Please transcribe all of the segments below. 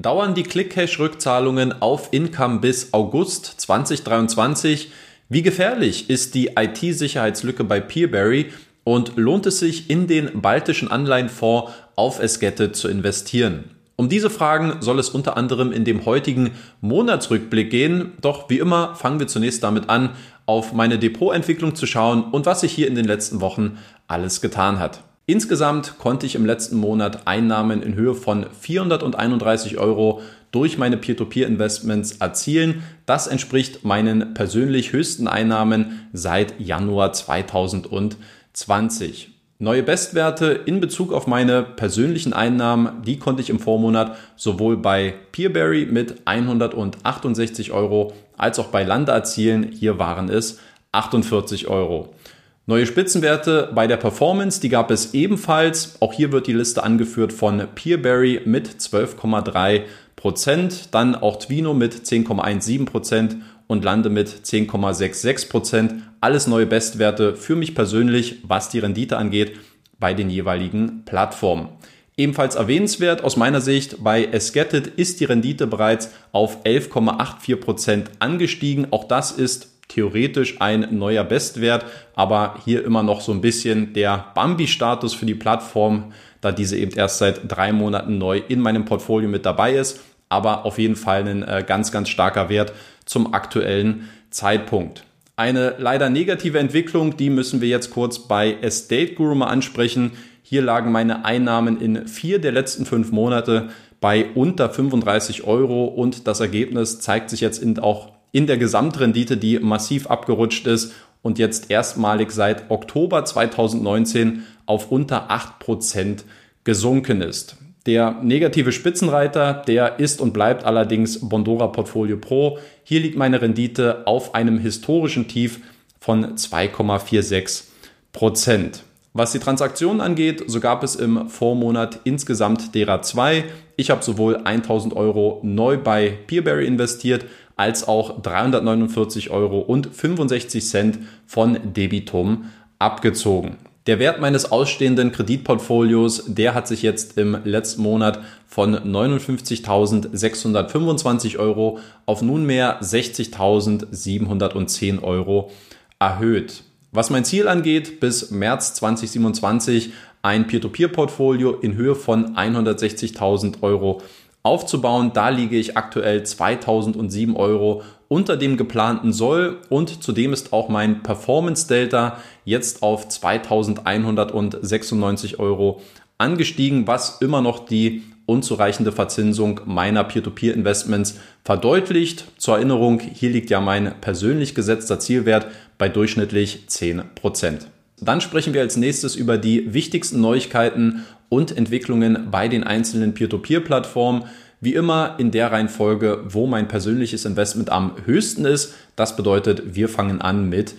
Dauern die ClickCash-Rückzahlungen auf Income bis August 2023? Wie gefährlich ist die IT-Sicherheitslücke bei Peerberry und lohnt es sich in den baltischen Anleihenfonds auf Esgette zu investieren? Um diese Fragen soll es unter anderem in dem heutigen Monatsrückblick gehen. Doch wie immer fangen wir zunächst damit an, auf meine Depotentwicklung zu schauen und was sich hier in den letzten Wochen alles getan hat. Insgesamt konnte ich im letzten Monat Einnahmen in Höhe von 431 Euro durch meine Peer-to-Peer-Investments erzielen. Das entspricht meinen persönlich höchsten Einnahmen seit Januar 2020. Neue Bestwerte in Bezug auf meine persönlichen Einnahmen, die konnte ich im Vormonat sowohl bei Peerberry mit 168 Euro als auch bei Lande erzielen. Hier waren es 48 Euro. Neue Spitzenwerte bei der Performance, die gab es ebenfalls. Auch hier wird die Liste angeführt von Peerberry mit 12,3 Prozent, dann auch Twino mit 10,17 Prozent und Lande mit 10,66 Prozent. Alles neue Bestwerte für mich persönlich, was die Rendite angeht, bei den jeweiligen Plattformen. Ebenfalls erwähnenswert aus meiner Sicht, bei Esgetted ist die Rendite bereits auf 11,84 Prozent angestiegen. Auch das ist theoretisch ein neuer Bestwert, aber hier immer noch so ein bisschen der Bambi-Status für die Plattform, da diese eben erst seit drei Monaten neu in meinem Portfolio mit dabei ist. Aber auf jeden Fall ein äh, ganz, ganz starker Wert zum aktuellen Zeitpunkt. Eine leider negative Entwicklung, die müssen wir jetzt kurz bei Estate Guru mal ansprechen. Hier lagen meine Einnahmen in vier der letzten fünf Monate bei unter 35 Euro und das Ergebnis zeigt sich jetzt auch in der Gesamtrendite, die massiv abgerutscht ist und jetzt erstmalig seit Oktober 2019 auf unter 8% gesunken ist. Der negative Spitzenreiter, der ist und bleibt allerdings Bondora Portfolio Pro. Hier liegt meine Rendite auf einem historischen Tief von 2,46 Prozent. Was die Transaktionen angeht, so gab es im Vormonat insgesamt derer zwei. Ich habe sowohl 1000 Euro neu bei Peerberry investiert, als auch 349 Euro und 65 Cent von Debitum abgezogen. Der Wert meines ausstehenden Kreditportfolios, der hat sich jetzt im letzten Monat von 59.625 Euro auf nunmehr 60.710 Euro erhöht. Was mein Ziel angeht, bis März 2027 ein Peer-to-Peer-Portfolio in Höhe von 160.000 Euro aufzubauen. Da liege ich aktuell 2007 Euro unter dem geplanten Soll und zudem ist auch mein Performance Delta jetzt auf 2196 Euro angestiegen, was immer noch die unzureichende Verzinsung meiner Peer-to-Peer-Investments verdeutlicht. Zur Erinnerung, hier liegt ja mein persönlich gesetzter Zielwert bei durchschnittlich 10%. Dann sprechen wir als nächstes über die wichtigsten Neuigkeiten und Entwicklungen bei den einzelnen Peer-to-Peer-Plattformen. Wie immer in der Reihenfolge, wo mein persönliches Investment am höchsten ist. Das bedeutet, wir fangen an mit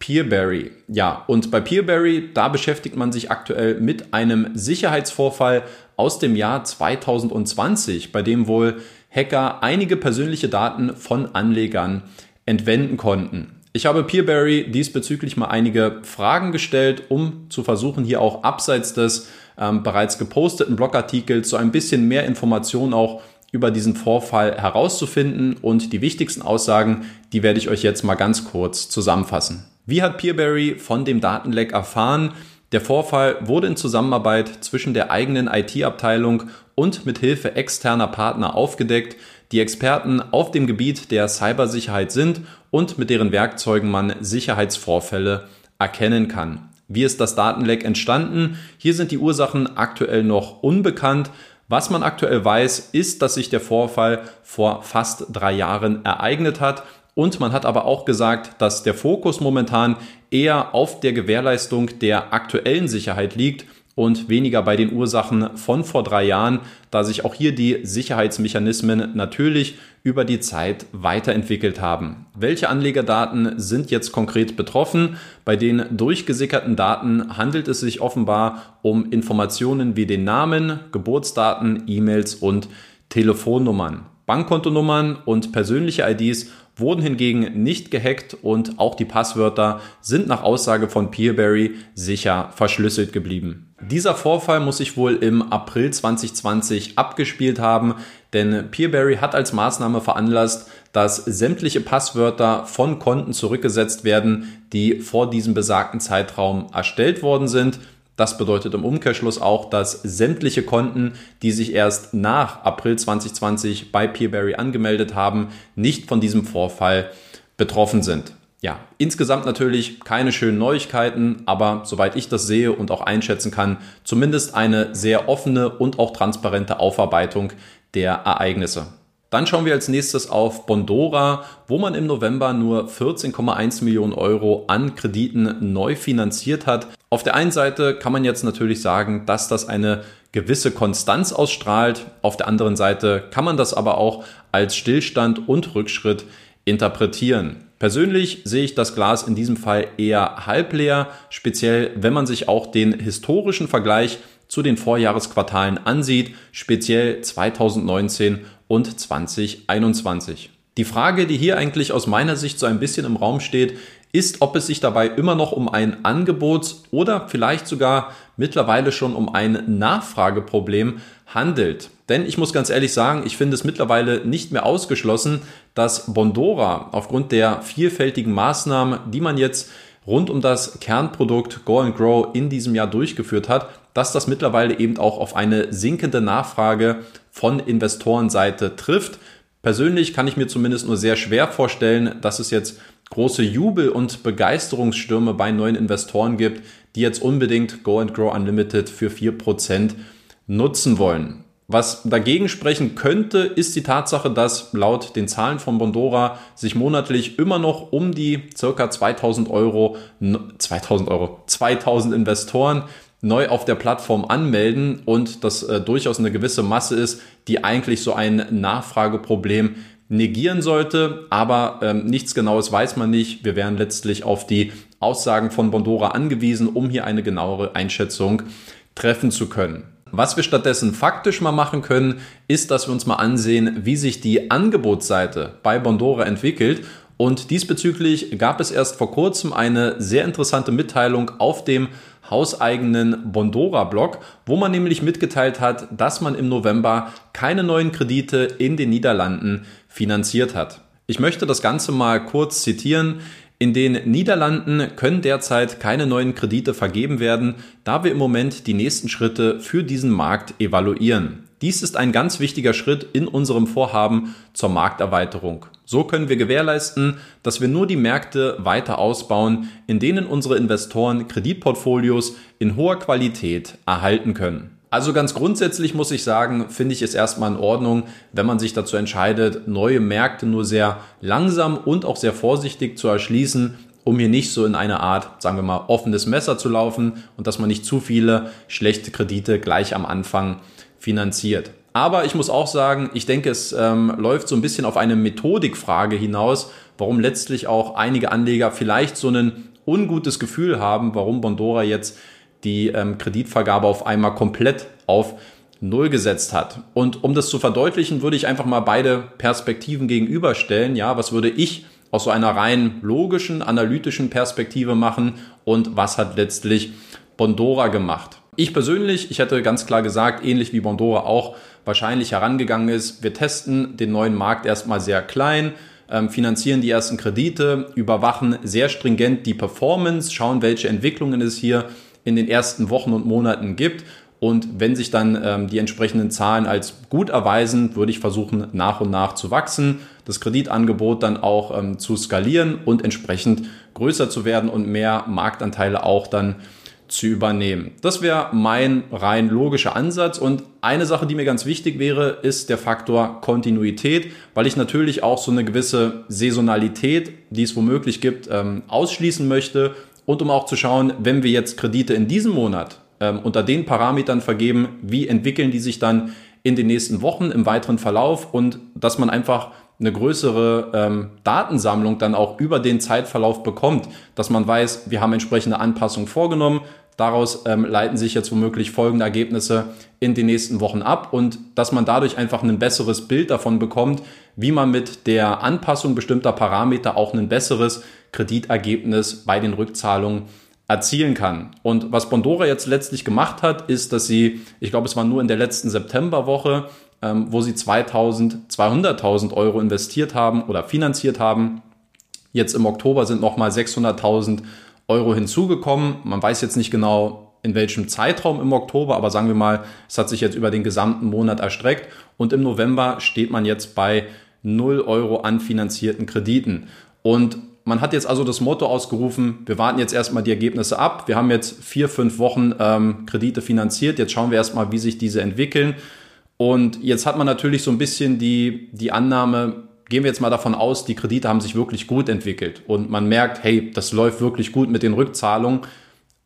Peerberry. Ja, und bei Peerberry, da beschäftigt man sich aktuell mit einem Sicherheitsvorfall aus dem Jahr 2020, bei dem wohl Hacker einige persönliche Daten von Anlegern entwenden konnten. Ich habe Peerberry diesbezüglich mal einige Fragen gestellt, um zu versuchen, hier auch abseits des ähm, bereits geposteten Blogartikels so ein bisschen mehr Informationen auch über diesen Vorfall herauszufinden. Und die wichtigsten Aussagen, die werde ich euch jetzt mal ganz kurz zusammenfassen. Wie hat Peerberry von dem Datenleck erfahren? Der Vorfall wurde in Zusammenarbeit zwischen der eigenen IT-Abteilung und mit Hilfe externer Partner aufgedeckt, die Experten auf dem Gebiet der Cybersicherheit sind und mit deren Werkzeugen man Sicherheitsvorfälle erkennen kann. Wie ist das Datenleck entstanden? Hier sind die Ursachen aktuell noch unbekannt. Was man aktuell weiß, ist, dass sich der Vorfall vor fast drei Jahren ereignet hat. Und man hat aber auch gesagt, dass der Fokus momentan eher auf der Gewährleistung der aktuellen Sicherheit liegt und weniger bei den Ursachen von vor drei Jahren, da sich auch hier die Sicherheitsmechanismen natürlich über die Zeit weiterentwickelt haben. Welche Anlegerdaten sind jetzt konkret betroffen? Bei den durchgesickerten Daten handelt es sich offenbar um Informationen wie den Namen, Geburtsdaten, E-Mails und Telefonnummern. Bankkontonummern und persönliche IDs wurden hingegen nicht gehackt und auch die Passwörter sind nach Aussage von Peerberry sicher verschlüsselt geblieben. Dieser Vorfall muss sich wohl im April 2020 abgespielt haben, denn Peerberry hat als Maßnahme veranlasst, dass sämtliche Passwörter von Konten zurückgesetzt werden, die vor diesem besagten Zeitraum erstellt worden sind. Das bedeutet im Umkehrschluss auch, dass sämtliche Konten, die sich erst nach April 2020 bei Peerberry angemeldet haben, nicht von diesem Vorfall betroffen sind. Ja, insgesamt natürlich keine schönen Neuigkeiten, aber soweit ich das sehe und auch einschätzen kann, zumindest eine sehr offene und auch transparente Aufarbeitung der Ereignisse. Dann schauen wir als nächstes auf Bondora, wo man im November nur 14,1 Millionen Euro an Krediten neu finanziert hat. Auf der einen Seite kann man jetzt natürlich sagen, dass das eine gewisse Konstanz ausstrahlt. Auf der anderen Seite kann man das aber auch als Stillstand und Rückschritt interpretieren. Persönlich sehe ich das Glas in diesem Fall eher halb leer, speziell wenn man sich auch den historischen Vergleich zu den Vorjahresquartalen ansieht, speziell 2019 und 2021. Die Frage, die hier eigentlich aus meiner Sicht so ein bisschen im Raum steht, ist, ob es sich dabei immer noch um ein Angebots- oder vielleicht sogar mittlerweile schon um ein Nachfrageproblem handelt. Denn ich muss ganz ehrlich sagen, ich finde es mittlerweile nicht mehr ausgeschlossen, dass Bondora aufgrund der vielfältigen Maßnahmen, die man jetzt rund um das Kernprodukt Go and Grow in diesem Jahr durchgeführt hat, dass das mittlerweile eben auch auf eine sinkende Nachfrage von Investorenseite trifft. Persönlich kann ich mir zumindest nur sehr schwer vorstellen, dass es jetzt große Jubel- und Begeisterungsstürme bei neuen Investoren gibt, die jetzt unbedingt Go and Grow Unlimited für 4% nutzen wollen. Was dagegen sprechen könnte, ist die Tatsache, dass laut den Zahlen von Bondora sich monatlich immer noch um die circa 2000 Euro, 2000 Euro, 2000 Investoren neu auf der Plattform anmelden und das äh, durchaus eine gewisse Masse ist, die eigentlich so ein Nachfrageproblem negieren sollte, aber ähm, nichts Genaues weiß man nicht. Wir wären letztlich auf die Aussagen von Bondora angewiesen, um hier eine genauere Einschätzung treffen zu können. Was wir stattdessen faktisch mal machen können, ist, dass wir uns mal ansehen, wie sich die Angebotsseite bei Bondora entwickelt. Und diesbezüglich gab es erst vor kurzem eine sehr interessante Mitteilung auf dem hauseigenen Bondora-Blog, wo man nämlich mitgeteilt hat, dass man im November keine neuen Kredite in den Niederlanden finanziert hat. Ich möchte das Ganze mal kurz zitieren. In den Niederlanden können derzeit keine neuen Kredite vergeben werden, da wir im Moment die nächsten Schritte für diesen Markt evaluieren. Dies ist ein ganz wichtiger Schritt in unserem Vorhaben zur Markterweiterung. So können wir gewährleisten, dass wir nur die Märkte weiter ausbauen, in denen unsere Investoren Kreditportfolios in hoher Qualität erhalten können. Also ganz grundsätzlich muss ich sagen, finde ich es erstmal in Ordnung, wenn man sich dazu entscheidet, neue Märkte nur sehr langsam und auch sehr vorsichtig zu erschließen, um hier nicht so in eine Art, sagen wir mal, offenes Messer zu laufen und dass man nicht zu viele schlechte Kredite gleich am Anfang finanziert. Aber ich muss auch sagen, ich denke, es ähm, läuft so ein bisschen auf eine Methodikfrage hinaus, warum letztlich auch einige Anleger vielleicht so ein ungutes Gefühl haben, warum Bondora jetzt die ähm, Kreditvergabe auf einmal komplett auf Null gesetzt hat. Und um das zu verdeutlichen, würde ich einfach mal beide Perspektiven gegenüberstellen. Ja, was würde ich aus so einer rein logischen, analytischen Perspektive machen und was hat letztlich Bondora gemacht? Ich persönlich, ich hätte ganz klar gesagt, ähnlich wie Bondora auch wahrscheinlich herangegangen ist, wir testen den neuen Markt erstmal sehr klein, ähm, finanzieren die ersten Kredite, überwachen sehr stringent die Performance, schauen, welche Entwicklungen es hier in den ersten Wochen und Monaten gibt. Und wenn sich dann ähm, die entsprechenden Zahlen als gut erweisen, würde ich versuchen, nach und nach zu wachsen, das Kreditangebot dann auch ähm, zu skalieren und entsprechend größer zu werden und mehr Marktanteile auch dann zu übernehmen. Das wäre mein rein logischer Ansatz. Und eine Sache, die mir ganz wichtig wäre, ist der Faktor Kontinuität, weil ich natürlich auch so eine gewisse Saisonalität, die es womöglich gibt, ähm, ausschließen möchte und um auch zu schauen, wenn wir jetzt Kredite in diesem Monat ähm, unter den Parametern vergeben, wie entwickeln die sich dann in den nächsten Wochen im weiteren Verlauf? Und dass man einfach eine größere ähm, Datensammlung dann auch über den Zeitverlauf bekommt, dass man weiß, wir haben entsprechende Anpassungen vorgenommen, Daraus ähm, leiten sich jetzt womöglich folgende Ergebnisse in den nächsten Wochen ab und dass man dadurch einfach ein besseres Bild davon bekommt, wie man mit der Anpassung bestimmter Parameter auch ein besseres Kreditergebnis bei den Rückzahlungen erzielen kann. Und was Bondora jetzt letztlich gemacht hat, ist, dass sie, ich glaube, es war nur in der letzten Septemberwoche, ähm, wo sie 2000, 200.000 Euro investiert haben oder finanziert haben. Jetzt im Oktober sind nochmal 600.000 Euro hinzugekommen. Man weiß jetzt nicht genau, in welchem Zeitraum im Oktober, aber sagen wir mal, es hat sich jetzt über den gesamten Monat erstreckt und im November steht man jetzt bei 0 Euro an finanzierten Krediten. Und man hat jetzt also das Motto ausgerufen, wir warten jetzt erstmal die Ergebnisse ab. Wir haben jetzt vier, fünf Wochen ähm, Kredite finanziert. Jetzt schauen wir erstmal, wie sich diese entwickeln. Und jetzt hat man natürlich so ein bisschen die, die Annahme, gehen wir jetzt mal davon aus, die Kredite haben sich wirklich gut entwickelt und man merkt, hey, das läuft wirklich gut mit den Rückzahlungen,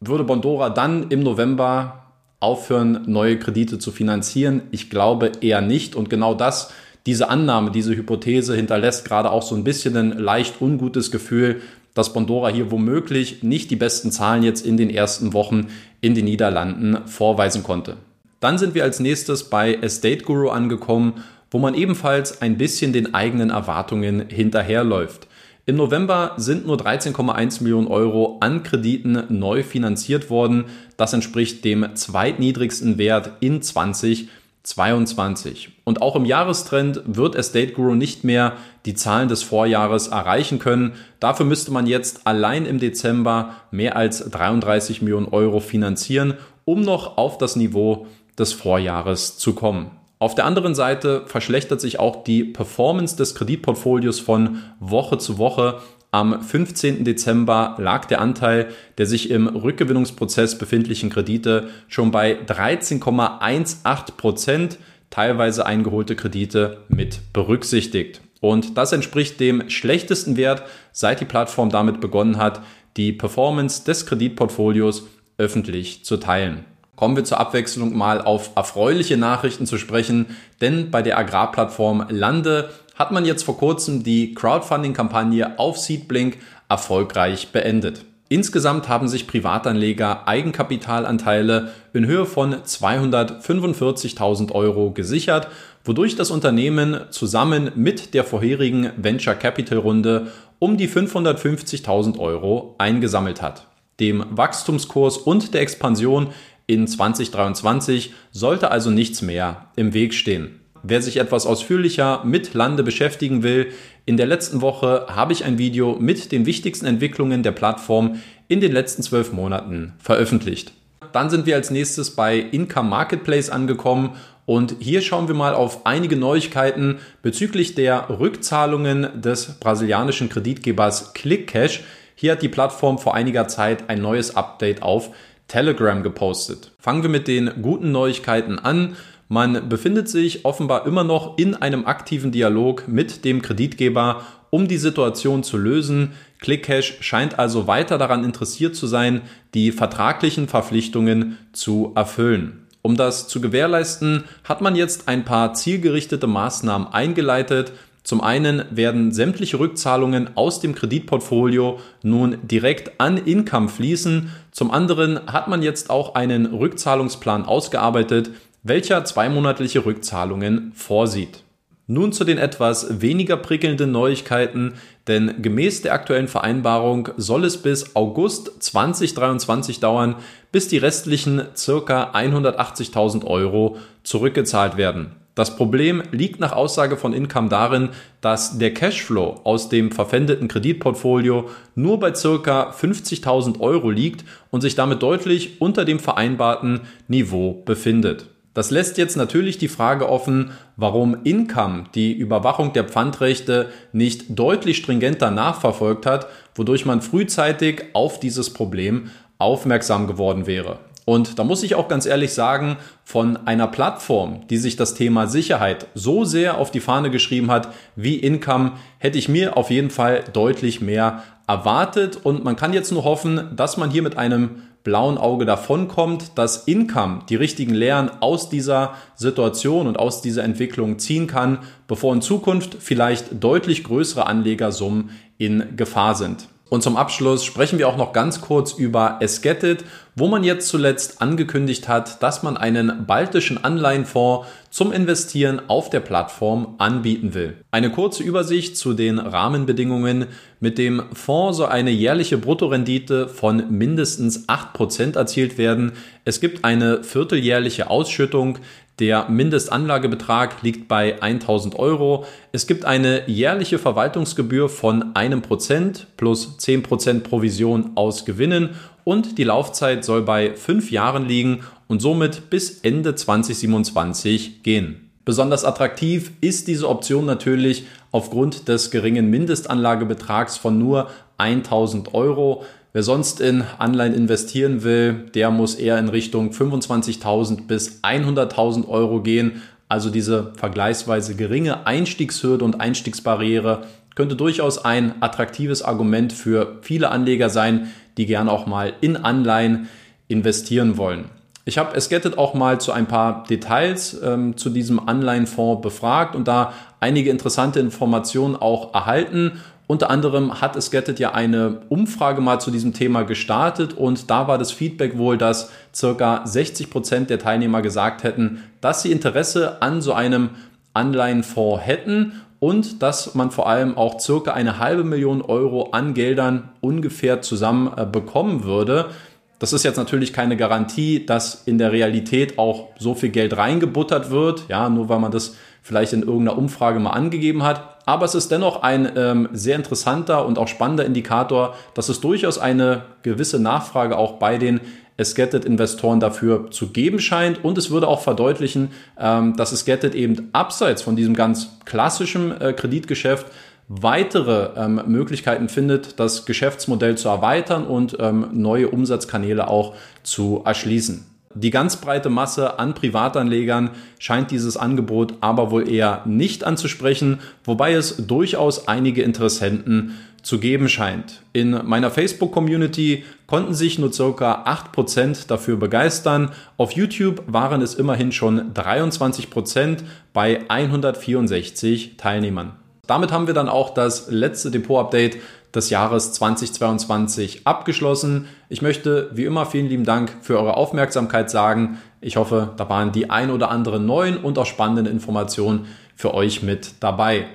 würde Bondora dann im November aufhören, neue Kredite zu finanzieren? Ich glaube eher nicht und genau das, diese Annahme, diese Hypothese hinterlässt gerade auch so ein bisschen ein leicht ungutes Gefühl, dass Bondora hier womöglich nicht die besten Zahlen jetzt in den ersten Wochen in den Niederlanden vorweisen konnte. Dann sind wir als nächstes bei Estate Guru angekommen wo man ebenfalls ein bisschen den eigenen Erwartungen hinterherläuft. Im November sind nur 13,1 Millionen Euro an Krediten neu finanziert worden. Das entspricht dem zweitniedrigsten Wert in 2022. Und auch im Jahrestrend wird Estate Guru nicht mehr die Zahlen des Vorjahres erreichen können. Dafür müsste man jetzt allein im Dezember mehr als 33 Millionen Euro finanzieren, um noch auf das Niveau des Vorjahres zu kommen. Auf der anderen Seite verschlechtert sich auch die Performance des Kreditportfolios von Woche zu Woche. Am 15. Dezember lag der Anteil der sich im Rückgewinnungsprozess befindlichen Kredite schon bei 13,18 Prozent, teilweise eingeholte Kredite mit berücksichtigt. Und das entspricht dem schlechtesten Wert, seit die Plattform damit begonnen hat, die Performance des Kreditportfolios öffentlich zu teilen. Kommen wir zur Abwechslung mal auf erfreuliche Nachrichten zu sprechen, denn bei der Agrarplattform Lande hat man jetzt vor kurzem die Crowdfunding-Kampagne auf Seedblink erfolgreich beendet. Insgesamt haben sich Privatanleger Eigenkapitalanteile in Höhe von 245.000 Euro gesichert, wodurch das Unternehmen zusammen mit der vorherigen Venture Capital Runde um die 550.000 Euro eingesammelt hat. Dem Wachstumskurs und der Expansion in 2023 sollte also nichts mehr im Weg stehen. Wer sich etwas ausführlicher mit Lande beschäftigen will, in der letzten Woche habe ich ein Video mit den wichtigsten Entwicklungen der Plattform in den letzten zwölf Monaten veröffentlicht. Dann sind wir als nächstes bei Income Marketplace angekommen und hier schauen wir mal auf einige Neuigkeiten bezüglich der Rückzahlungen des brasilianischen Kreditgebers ClickCash. Hier hat die Plattform vor einiger Zeit ein neues Update auf Telegram gepostet. Fangen wir mit den guten Neuigkeiten an. Man befindet sich offenbar immer noch in einem aktiven Dialog mit dem Kreditgeber, um die Situation zu lösen. ClickCash scheint also weiter daran interessiert zu sein, die vertraglichen Verpflichtungen zu erfüllen. Um das zu gewährleisten, hat man jetzt ein paar zielgerichtete Maßnahmen eingeleitet, zum einen werden sämtliche Rückzahlungen aus dem Kreditportfolio nun direkt an Income fließen. Zum anderen hat man jetzt auch einen Rückzahlungsplan ausgearbeitet, welcher zweimonatliche Rückzahlungen vorsieht. Nun zu den etwas weniger prickelnden Neuigkeiten, denn gemäß der aktuellen Vereinbarung soll es bis August 2023 dauern, bis die restlichen circa 180.000 Euro zurückgezahlt werden. Das Problem liegt nach Aussage von Income darin, dass der Cashflow aus dem verpfändeten Kreditportfolio nur bei circa 50.000 Euro liegt und sich damit deutlich unter dem vereinbarten Niveau befindet. Das lässt jetzt natürlich die Frage offen, warum Income die Überwachung der Pfandrechte nicht deutlich stringenter nachverfolgt hat, wodurch man frühzeitig auf dieses Problem aufmerksam geworden wäre. Und da muss ich auch ganz ehrlich sagen, von einer Plattform, die sich das Thema Sicherheit so sehr auf die Fahne geschrieben hat wie Income, hätte ich mir auf jeden Fall deutlich mehr erwartet. Und man kann jetzt nur hoffen, dass man hier mit einem blauen Auge davonkommt, dass Income die richtigen Lehren aus dieser Situation und aus dieser Entwicklung ziehen kann, bevor in Zukunft vielleicht deutlich größere Anlegersummen in Gefahr sind. Und zum Abschluss sprechen wir auch noch ganz kurz über Esketit, wo man jetzt zuletzt angekündigt hat, dass man einen baltischen Anleihenfonds zum Investieren auf der Plattform anbieten will. Eine kurze Übersicht zu den Rahmenbedingungen. Mit dem Fonds soll eine jährliche Bruttorendite von mindestens 8% erzielt werden. Es gibt eine vierteljährliche Ausschüttung. Der Mindestanlagebetrag liegt bei 1000 Euro. Es gibt eine jährliche Verwaltungsgebühr von einem Prozent plus 10% Provision aus Gewinnen und die Laufzeit soll bei fünf Jahren liegen und somit bis Ende 2027 gehen. Besonders attraktiv ist diese Option natürlich aufgrund des geringen Mindestanlagebetrags von nur 1000 Euro. Wer sonst in Anleihen investieren will, der muss eher in Richtung 25.000 bis 100.000 Euro gehen. Also diese vergleichsweise geringe Einstiegshürde und Einstiegsbarriere könnte durchaus ein attraktives Argument für viele Anleger sein, die gerne auch mal in Anleihen investieren wollen. Ich habe Esgetted auch mal zu ein paar Details ähm, zu diesem Anleihenfonds befragt und da einige interessante Informationen auch erhalten unter anderem hat es Gettet ja eine Umfrage mal zu diesem Thema gestartet und da war das Feedback wohl, dass circa 60 Prozent der Teilnehmer gesagt hätten, dass sie Interesse an so einem Anleihenfonds hätten und dass man vor allem auch circa eine halbe Million Euro an Geldern ungefähr zusammen äh, bekommen würde. Das ist jetzt natürlich keine Garantie, dass in der Realität auch so viel Geld reingebuttert wird, ja, nur weil man das vielleicht in irgendeiner Umfrage mal angegeben hat. Aber es ist dennoch ein ähm, sehr interessanter und auch spannender Indikator, dass es durchaus eine gewisse Nachfrage auch bei den Esgetted-Investoren dafür zu geben scheint. Und es würde auch verdeutlichen, ähm, dass Esgetted eben abseits von diesem ganz klassischen äh, Kreditgeschäft weitere ähm, Möglichkeiten findet, das Geschäftsmodell zu erweitern und ähm, neue Umsatzkanäle auch zu erschließen. Die ganz breite Masse an Privatanlegern scheint dieses Angebot aber wohl eher nicht anzusprechen, wobei es durchaus einige Interessenten zu geben scheint. In meiner Facebook-Community konnten sich nur circa 8% dafür begeistern. Auf YouTube waren es immerhin schon 23% bei 164 Teilnehmern. Damit haben wir dann auch das letzte Depot-Update des Jahres 2022 abgeschlossen. Ich möchte wie immer vielen lieben Dank für eure Aufmerksamkeit sagen. Ich hoffe, da waren die ein oder anderen neuen und auch spannenden Informationen für euch mit dabei.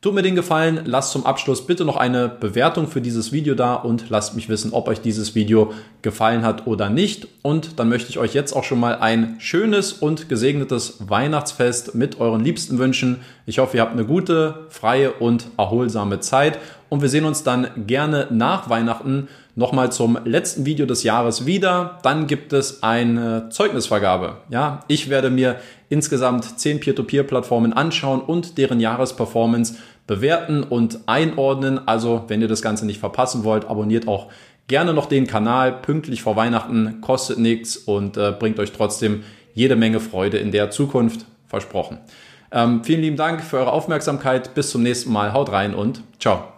Tut mir den Gefallen, lasst zum Abschluss bitte noch eine Bewertung für dieses Video da und lasst mich wissen, ob euch dieses Video gefallen hat oder nicht. Und dann möchte ich euch jetzt auch schon mal ein schönes und gesegnetes Weihnachtsfest mit euren Liebsten wünschen. Ich hoffe, ihr habt eine gute, freie und erholsame Zeit und wir sehen uns dann gerne nach Weihnachten nochmal zum letzten Video des Jahres wieder. Dann gibt es eine Zeugnisvergabe. Ja, ich werde mir insgesamt zehn Peer-to-Peer-Plattformen anschauen und deren Jahresperformance bewerten und einordnen. Also, wenn ihr das Ganze nicht verpassen wollt, abonniert auch gerne noch den Kanal pünktlich vor Weihnachten, kostet nichts und äh, bringt euch trotzdem jede Menge Freude in der Zukunft. Versprochen. Ähm, vielen lieben Dank für eure Aufmerksamkeit. Bis zum nächsten Mal. Haut rein und ciao.